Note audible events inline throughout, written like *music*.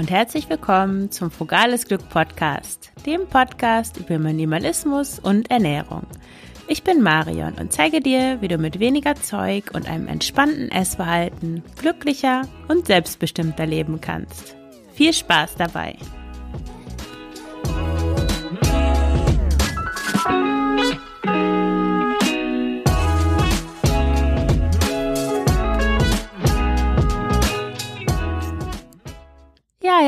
und herzlich willkommen zum Frugales Glück Podcast, dem Podcast über Minimalismus und Ernährung. Ich bin Marion und zeige dir, wie du mit weniger Zeug und einem entspannten Essverhalten glücklicher und selbstbestimmter leben kannst. Viel Spaß dabei!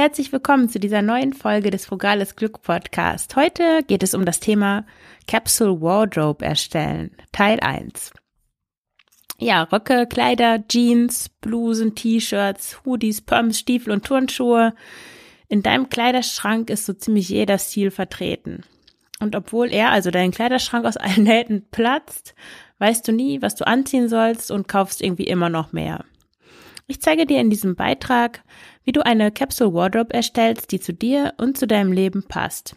Herzlich willkommen zu dieser neuen Folge des Frugales Glück Podcast. Heute geht es um das Thema Capsule Wardrobe erstellen, Teil 1. Ja, Röcke, Kleider, Jeans, Blusen, T-Shirts, Hoodies, Pumps, Stiefel und Turnschuhe. In deinem Kleiderschrank ist so ziemlich jeder Stil vertreten. Und obwohl er, also dein Kleiderschrank aus allen Nähten platzt, weißt du nie, was du anziehen sollst und kaufst irgendwie immer noch mehr. Ich zeige dir in diesem Beitrag, wie du eine Capsule Wardrobe erstellst, die zu dir und zu deinem Leben passt.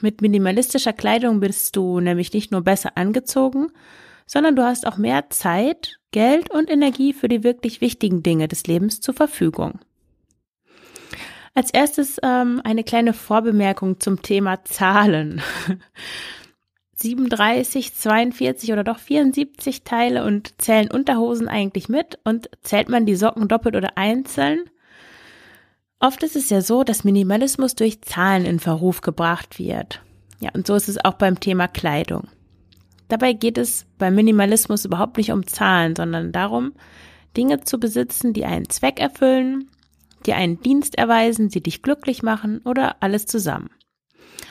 Mit minimalistischer Kleidung bist du nämlich nicht nur besser angezogen, sondern du hast auch mehr Zeit, Geld und Energie für die wirklich wichtigen Dinge des Lebens zur Verfügung. Als erstes ähm, eine kleine Vorbemerkung zum Thema Zahlen. *laughs* 37, 42 oder doch 74 Teile und zählen Unterhosen eigentlich mit und zählt man die Socken doppelt oder einzeln? Oft ist es ja so, dass Minimalismus durch Zahlen in Verruf gebracht wird. Ja, und so ist es auch beim Thema Kleidung. Dabei geht es beim Minimalismus überhaupt nicht um Zahlen, sondern darum, Dinge zu besitzen, die einen Zweck erfüllen, die einen Dienst erweisen, die dich glücklich machen oder alles zusammen.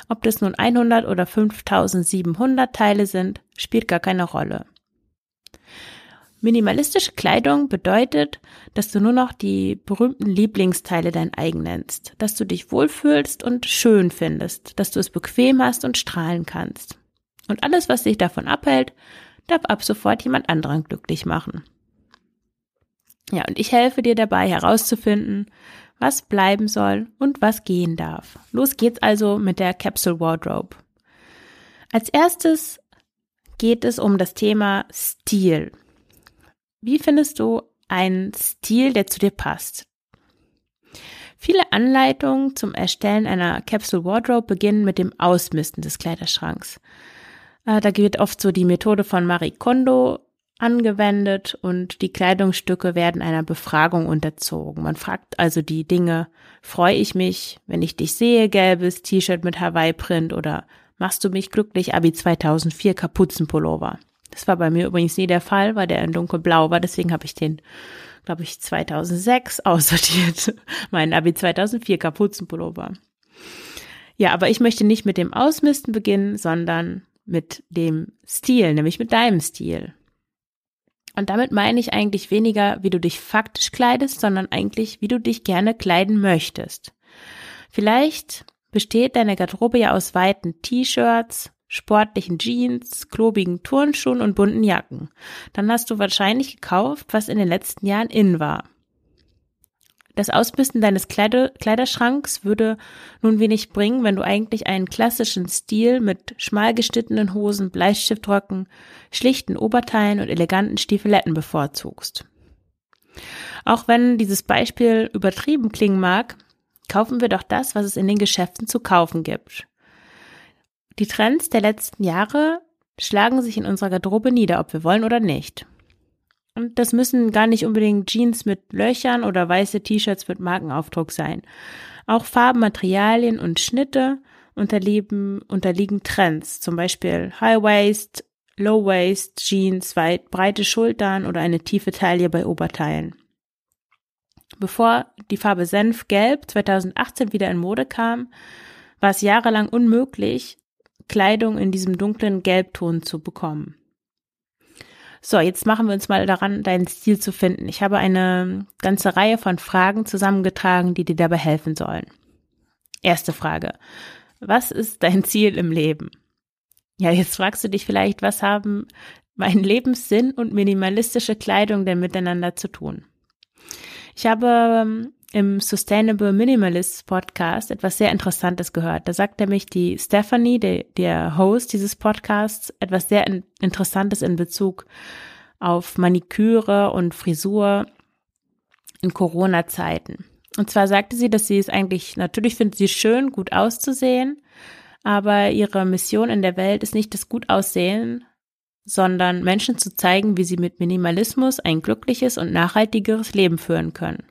Ob das nun 100 oder 5700 Teile sind, spielt gar keine Rolle. Minimalistische Kleidung bedeutet, dass du nur noch die berühmten Lieblingsteile dein eigen nennst, dass du dich wohlfühlst und schön findest, dass du es bequem hast und strahlen kannst. Und alles, was dich davon abhält, darf ab sofort jemand anderen glücklich machen. Ja, und ich helfe dir dabei herauszufinden, was bleiben soll und was gehen darf. Los geht's also mit der Capsule Wardrobe. Als erstes geht es um das Thema Stil. Wie findest du einen Stil, der zu dir passt? Viele Anleitungen zum Erstellen einer Capsule Wardrobe beginnen mit dem Ausmisten des Kleiderschranks. Äh, da wird oft so die Methode von Marie Kondo angewendet und die Kleidungsstücke werden einer Befragung unterzogen. Man fragt also die Dinge, freue ich mich, wenn ich dich sehe, gelbes T-Shirt mit Hawaii-Print oder machst du mich glücklich, Abi 2004 Kapuzenpullover. Das war bei mir übrigens nie der Fall, weil der in dunkelblau war, deswegen habe ich den, glaube ich, 2006 *laughs* aussortiert. Mein Abi 2004 Kapuzenpullover. Ja, aber ich möchte nicht mit dem Ausmisten beginnen, sondern mit dem Stil, nämlich mit deinem Stil. Und damit meine ich eigentlich weniger, wie du dich faktisch kleidest, sondern eigentlich, wie du dich gerne kleiden möchtest. Vielleicht besteht deine Garderobe ja aus weiten T-Shirts, sportlichen Jeans, klobigen Turnschuhen und bunten Jacken. Dann hast du wahrscheinlich gekauft, was in den letzten Jahren in war. Das Ausmisten deines Kleide Kleiderschranks würde nun wenig bringen, wenn du eigentlich einen klassischen Stil mit schmal geschnittenen Hosen, Bleistiftröcken, schlichten Oberteilen und eleganten Stiefeletten bevorzugst. Auch wenn dieses Beispiel übertrieben klingen mag, kaufen wir doch das, was es in den Geschäften zu kaufen gibt. Die Trends der letzten Jahre schlagen sich in unserer Garderobe nieder, ob wir wollen oder nicht. Und das müssen gar nicht unbedingt Jeans mit Löchern oder weiße T-Shirts mit Markenaufdruck sein. Auch Farben, Materialien und Schnitte unterliegen, unterliegen Trends, zum Beispiel High Waist, Low Waist, Jeans, weit breite Schultern oder eine tiefe Taille bei Oberteilen. Bevor die Farbe Senfgelb 2018 wieder in Mode kam, war es jahrelang unmöglich, Kleidung in diesem dunklen Gelbton zu bekommen. So, jetzt machen wir uns mal daran, deinen Stil zu finden. Ich habe eine ganze Reihe von Fragen zusammengetragen, die dir dabei helfen sollen. Erste Frage. Was ist dein Ziel im Leben? Ja, jetzt fragst du dich vielleicht, was haben mein Lebenssinn und minimalistische Kleidung denn miteinander zu tun? Ich habe ähm, im Sustainable Minimalist Podcast etwas sehr Interessantes gehört. Da sagt nämlich die Stephanie, der, der Host dieses Podcasts, etwas sehr in, Interessantes in Bezug auf Maniküre und Frisur in Corona-Zeiten. Und zwar sagte sie, dass sie es eigentlich, natürlich findet sie schön, gut auszusehen, aber ihre Mission in der Welt ist nicht das gut aussehen, sondern Menschen zu zeigen, wie sie mit Minimalismus ein glückliches und nachhaltigeres Leben führen können.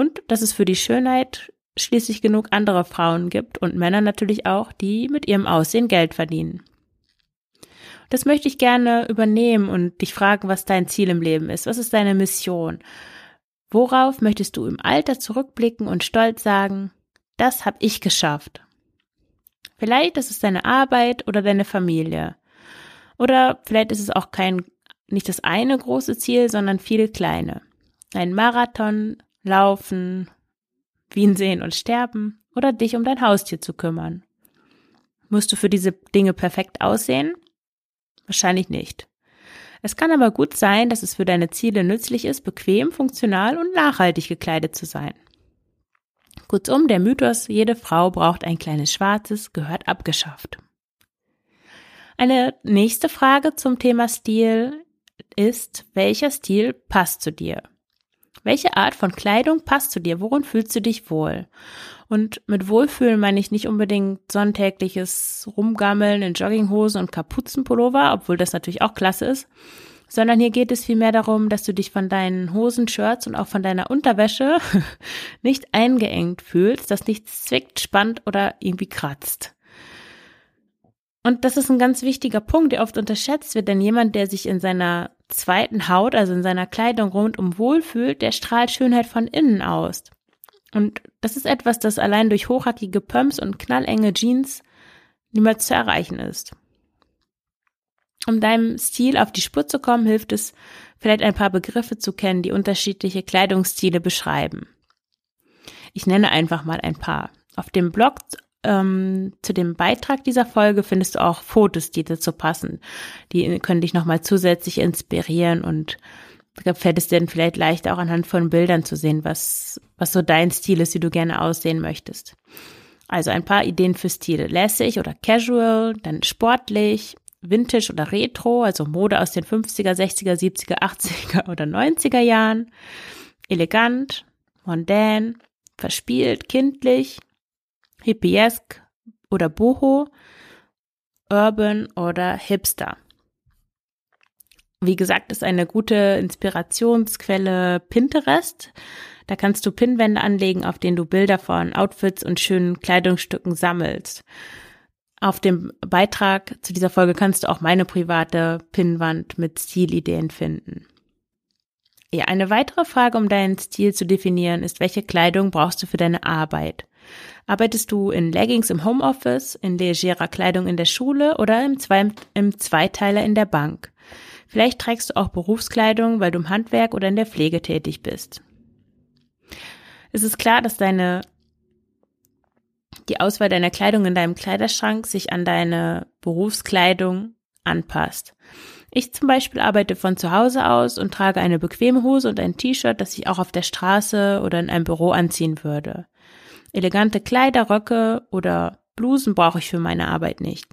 Und dass es für die Schönheit schließlich genug andere Frauen gibt und Männer natürlich auch, die mit ihrem Aussehen Geld verdienen. Das möchte ich gerne übernehmen und dich fragen, was dein Ziel im Leben ist. Was ist deine Mission? Worauf möchtest du im Alter zurückblicken und stolz sagen, das habe ich geschafft? Vielleicht ist es deine Arbeit oder deine Familie. Oder vielleicht ist es auch kein, nicht das eine große Ziel, sondern viele kleine. Ein Marathon, Laufen, Wien sehen und sterben oder dich um dein Haustier zu kümmern. Musst du für diese Dinge perfekt aussehen? Wahrscheinlich nicht. Es kann aber gut sein, dass es für deine Ziele nützlich ist, bequem, funktional und nachhaltig gekleidet zu sein. Kurzum, der Mythos, jede Frau braucht ein kleines Schwarzes, gehört abgeschafft. Eine nächste Frage zum Thema Stil ist, welcher Stil passt zu dir? Welche Art von Kleidung passt zu dir? Worin fühlst du dich wohl? Und mit Wohlfühlen meine ich nicht unbedingt sonntägliches Rumgammeln in Jogginghosen und Kapuzenpullover, obwohl das natürlich auch klasse ist, sondern hier geht es vielmehr darum, dass du dich von deinen Hosen, Shirts und auch von deiner Unterwäsche *laughs* nicht eingeengt fühlst, dass nichts zwickt, spannt oder irgendwie kratzt. Und das ist ein ganz wichtiger Punkt, der oft unterschätzt wird, denn jemand, der sich in seiner zweiten Haut, also in seiner Kleidung rundum wohlfühlt, der strahlt Schönheit von innen aus. Und das ist etwas, das allein durch hochhackige Pumps und knallenge Jeans niemals zu erreichen ist. Um deinem Stil auf die Spur zu kommen, hilft es, vielleicht ein paar Begriffe zu kennen, die unterschiedliche Kleidungsstile beschreiben. Ich nenne einfach mal ein paar. Auf dem Blog ähm, zu dem Beitrag dieser Folge findest du auch Fotos, die dazu passen. Die können dich nochmal zusätzlich inspirieren und fällt es dir dann vielleicht leicht auch anhand von Bildern zu sehen, was, was so dein Stil ist, wie du gerne aussehen möchtest. Also ein paar Ideen für Stile. Lässig oder casual, dann sportlich, vintage oder retro, also Mode aus den 50er, 60er, 70er, 80er oder 90er Jahren. Elegant, mondän, verspielt, kindlich, hippiesk oder boho, urban oder hipster. Wie gesagt, ist eine gute Inspirationsquelle Pinterest. Da kannst du Pinwände anlegen, auf denen du Bilder von Outfits und schönen Kleidungsstücken sammelst. Auf dem Beitrag zu dieser Folge kannst du auch meine private Pinnwand mit Stilideen finden. Ja, eine weitere Frage, um deinen Stil zu definieren, ist, welche Kleidung brauchst du für deine Arbeit? Arbeitest du in Leggings im Homeoffice, in legerer Kleidung in der Schule oder im, Zwei im Zweiteiler in der Bank? Vielleicht trägst du auch Berufskleidung, weil du im Handwerk oder in der Pflege tätig bist. Es ist klar, dass deine die Auswahl deiner Kleidung in deinem Kleiderschrank sich an deine Berufskleidung anpasst. Ich zum Beispiel arbeite von zu Hause aus und trage eine bequeme Hose und ein T-Shirt, das ich auch auf der Straße oder in einem Büro anziehen würde. Elegante Kleider, Röcke oder Blusen brauche ich für meine Arbeit nicht.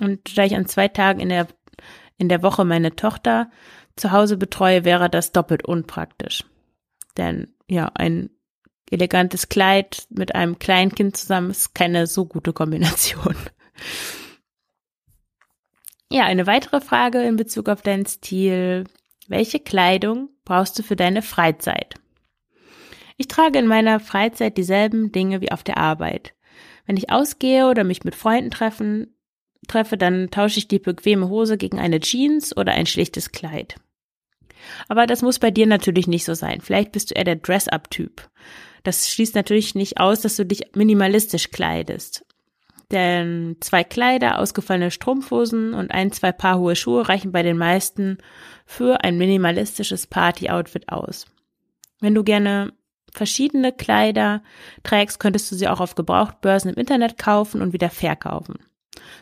Und da ich an zwei Tagen in der in der Woche meine Tochter zu Hause betreue, wäre das doppelt unpraktisch. Denn ja, ein elegantes Kleid mit einem Kleinkind zusammen ist keine so gute Kombination. *laughs* Ja, eine weitere Frage in Bezug auf deinen Stil. Welche Kleidung brauchst du für deine Freizeit? Ich trage in meiner Freizeit dieselben Dinge wie auf der Arbeit. Wenn ich ausgehe oder mich mit Freunden treffen, treffe, dann tausche ich die bequeme Hose gegen eine Jeans oder ein schlichtes Kleid. Aber das muss bei dir natürlich nicht so sein. Vielleicht bist du eher der Dress-up-Typ. Das schließt natürlich nicht aus, dass du dich minimalistisch kleidest. Denn zwei Kleider, ausgefallene Strumpfhosen und ein, zwei Paar hohe Schuhe reichen bei den meisten für ein minimalistisches Party-Outfit aus. Wenn du gerne verschiedene Kleider trägst, könntest du sie auch auf Gebrauchtbörsen im Internet kaufen und wieder verkaufen.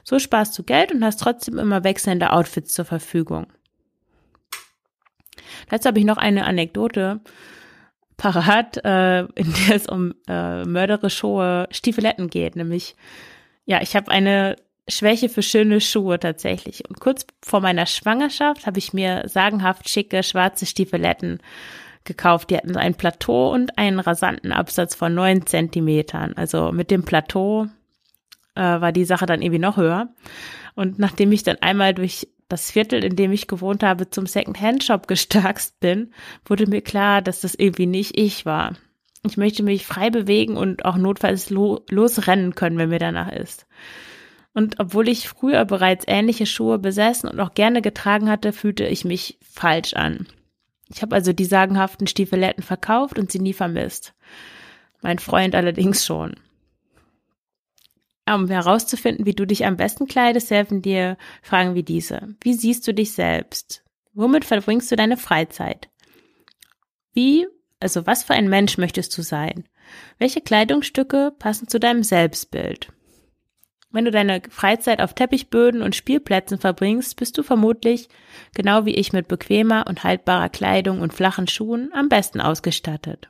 So sparst du Geld und hast trotzdem immer wechselnde Outfits zur Verfügung. Dazu habe ich noch eine Anekdote parat, äh, in der es um äh, mörderisch hohe Stiefeletten geht. Nämlich, ja, ich habe eine Schwäche für schöne Schuhe tatsächlich. Und kurz vor meiner Schwangerschaft habe ich mir sagenhaft schicke schwarze Stiefeletten gekauft. Die hatten ein Plateau und einen rasanten Absatz von neun Zentimetern. Also mit dem Plateau äh, war die Sache dann irgendwie noch höher. Und nachdem ich dann einmal durch das Viertel, in dem ich gewohnt habe, zum Second-Hand-Shop gestarkst bin, wurde mir klar, dass das irgendwie nicht ich war. Ich möchte mich frei bewegen und auch notfalls lo losrennen können, wenn mir danach ist. Und obwohl ich früher bereits ähnliche Schuhe besessen und auch gerne getragen hatte, fühlte ich mich falsch an. Ich habe also die sagenhaften Stiefeletten verkauft und sie nie vermisst. Mein Freund allerdings schon. Um herauszufinden, wie du dich am besten kleidest, helfen dir Fragen wie diese. Wie siehst du dich selbst? Womit verbringst du deine Freizeit? Wie, also was für ein Mensch möchtest du sein? Welche Kleidungsstücke passen zu deinem Selbstbild? Wenn du deine Freizeit auf Teppichböden und Spielplätzen verbringst, bist du vermutlich, genau wie ich, mit bequemer und haltbarer Kleidung und flachen Schuhen am besten ausgestattet.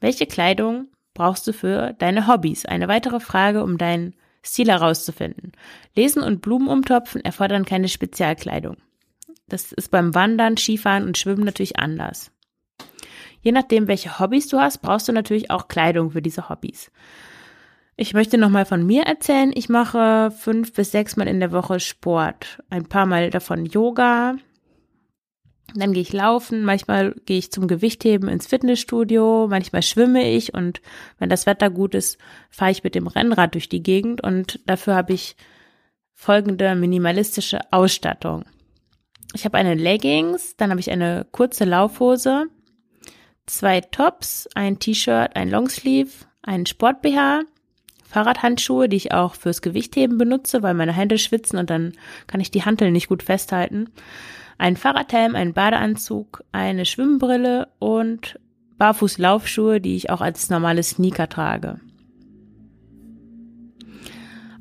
Welche Kleidung brauchst du für deine Hobbys? Eine weitere Frage, um deinen Stil herauszufinden. Lesen und Blumen umtopfen erfordern keine Spezialkleidung. Das ist beim Wandern, Skifahren und Schwimmen natürlich anders. Je nachdem, welche Hobbys du hast, brauchst du natürlich auch Kleidung für diese Hobbys. Ich möchte nochmal von mir erzählen. Ich mache fünf bis sechs Mal in der Woche Sport. Ein paar Mal davon Yoga. Dann gehe ich laufen. Manchmal gehe ich zum Gewichtheben ins Fitnessstudio. Manchmal schwimme ich. Und wenn das Wetter gut ist, fahre ich mit dem Rennrad durch die Gegend. Und dafür habe ich folgende minimalistische Ausstattung. Ich habe eine Leggings, dann habe ich eine kurze Laufhose, zwei Tops, ein T-Shirt, ein Longsleeve, einen Sport-BH, Fahrradhandschuhe, die ich auch fürs Gewichtheben benutze, weil meine Hände schwitzen und dann kann ich die Hanteln nicht gut festhalten. Ein Fahrradhelm, ein Badeanzug, eine Schwimmbrille und Barfußlaufschuhe, die ich auch als normale Sneaker trage.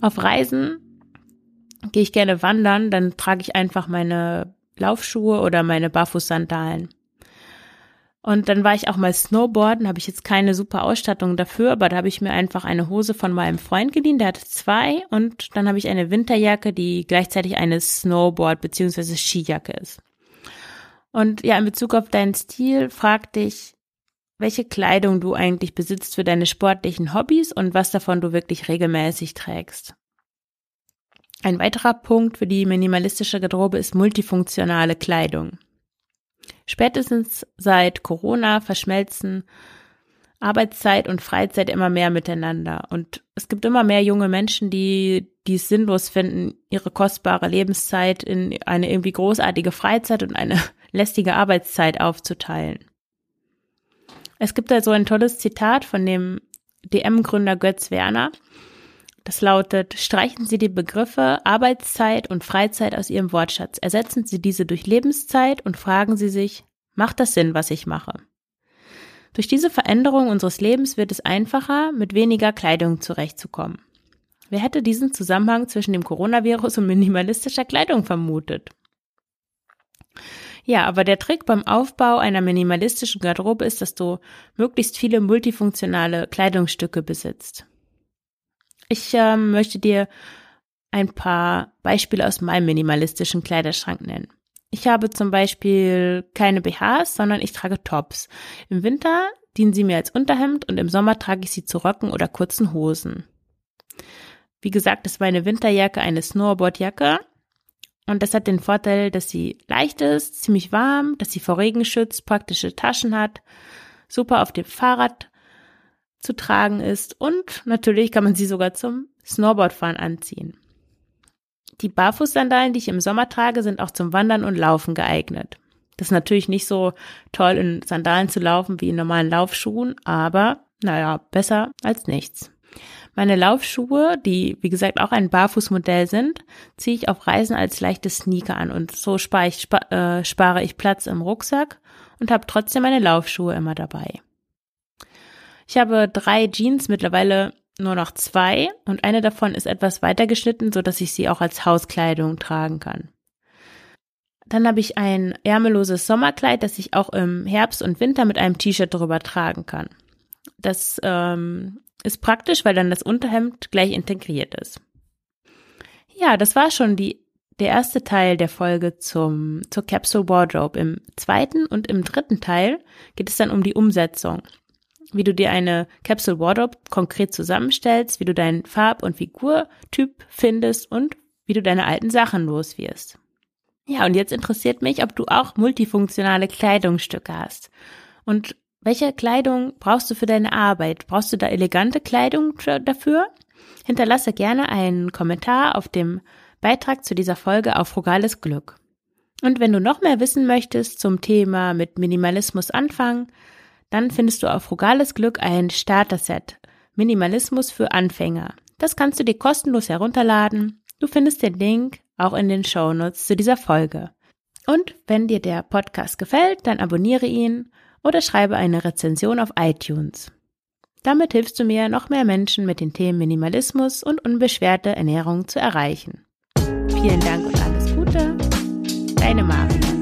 Auf Reisen gehe ich gerne wandern, dann trage ich einfach meine Laufschuhe oder meine Barfußsandalen. Und dann war ich auch mal Snowboarden, habe ich jetzt keine super Ausstattung dafür, aber da habe ich mir einfach eine Hose von meinem Freund geliehen, der hatte zwei und dann habe ich eine Winterjacke, die gleichzeitig eine Snowboard- bzw. Skijacke ist. Und ja, in Bezug auf deinen Stil, frag dich, welche Kleidung du eigentlich besitzt für deine sportlichen Hobbys und was davon du wirklich regelmäßig trägst. Ein weiterer Punkt für die minimalistische Garderobe ist multifunktionale Kleidung. Spätestens seit Corona verschmelzen Arbeitszeit und Freizeit immer mehr miteinander. Und es gibt immer mehr junge Menschen, die, die es sinnlos finden, ihre kostbare Lebenszeit in eine irgendwie großartige Freizeit und eine *laughs* lästige Arbeitszeit aufzuteilen. Es gibt da so ein tolles Zitat von dem DM-Gründer Götz Werner. Das lautet, streichen Sie die Begriffe Arbeitszeit und Freizeit aus Ihrem Wortschatz, ersetzen Sie diese durch Lebenszeit und fragen Sie sich, macht das Sinn, was ich mache? Durch diese Veränderung unseres Lebens wird es einfacher, mit weniger Kleidung zurechtzukommen. Wer hätte diesen Zusammenhang zwischen dem Coronavirus und minimalistischer Kleidung vermutet? Ja, aber der Trick beim Aufbau einer minimalistischen Garderobe ist, dass du möglichst viele multifunktionale Kleidungsstücke besitzt. Ich äh, möchte dir ein paar Beispiele aus meinem minimalistischen Kleiderschrank nennen. Ich habe zum Beispiel keine BHs, sondern ich trage Tops. Im Winter dienen sie mir als Unterhemd und im Sommer trage ich sie zu Röcken oder kurzen Hosen. Wie gesagt, ist meine Winterjacke eine Snowboardjacke und das hat den Vorteil, dass sie leicht ist, ziemlich warm, dass sie vor Regen schützt, praktische Taschen hat, super auf dem Fahrrad zu tragen ist und natürlich kann man sie sogar zum Snowboardfahren anziehen. Die Barfußsandalen, die ich im Sommer trage, sind auch zum Wandern und Laufen geeignet. Das ist natürlich nicht so toll, in Sandalen zu laufen wie in normalen Laufschuhen, aber naja, besser als nichts. Meine Laufschuhe, die wie gesagt auch ein Barfußmodell sind, ziehe ich auf Reisen als leichte Sneaker an und so spare ich, äh, spare ich Platz im Rucksack und habe trotzdem meine Laufschuhe immer dabei. Ich habe drei Jeans, mittlerweile nur noch zwei und eine davon ist etwas weiter geschnitten, so dass ich sie auch als Hauskleidung tragen kann. Dann habe ich ein ärmelloses Sommerkleid, das ich auch im Herbst und Winter mit einem T-Shirt drüber tragen kann. Das ähm, ist praktisch, weil dann das Unterhemd gleich integriert ist. Ja, das war schon die der erste Teil der Folge zum, zur Capsule Wardrobe. Im zweiten und im dritten Teil geht es dann um die Umsetzung. Wie du dir eine Capsule Wardrobe konkret zusammenstellst, wie du deinen Farb- und Figurtyp findest und wie du deine alten Sachen los wirst. Ja, und jetzt interessiert mich, ob du auch multifunktionale Kleidungsstücke hast. Und welche Kleidung brauchst du für deine Arbeit? Brauchst du da elegante Kleidung dafür? Hinterlasse gerne einen Kommentar auf dem Beitrag zu dieser Folge auf Frugales Glück. Und wenn du noch mehr wissen möchtest zum Thema mit Minimalismus anfangen, dann findest du auf Frugales Glück ein Starter-Set Minimalismus für Anfänger. Das kannst du dir kostenlos herunterladen. Du findest den Link auch in den Shownotes zu dieser Folge. Und wenn dir der Podcast gefällt, dann abonniere ihn oder schreibe eine Rezension auf iTunes. Damit hilfst du mir, noch mehr Menschen mit den Themen Minimalismus und unbeschwerte Ernährung zu erreichen. Vielen Dank und alles Gute. Deine Maria.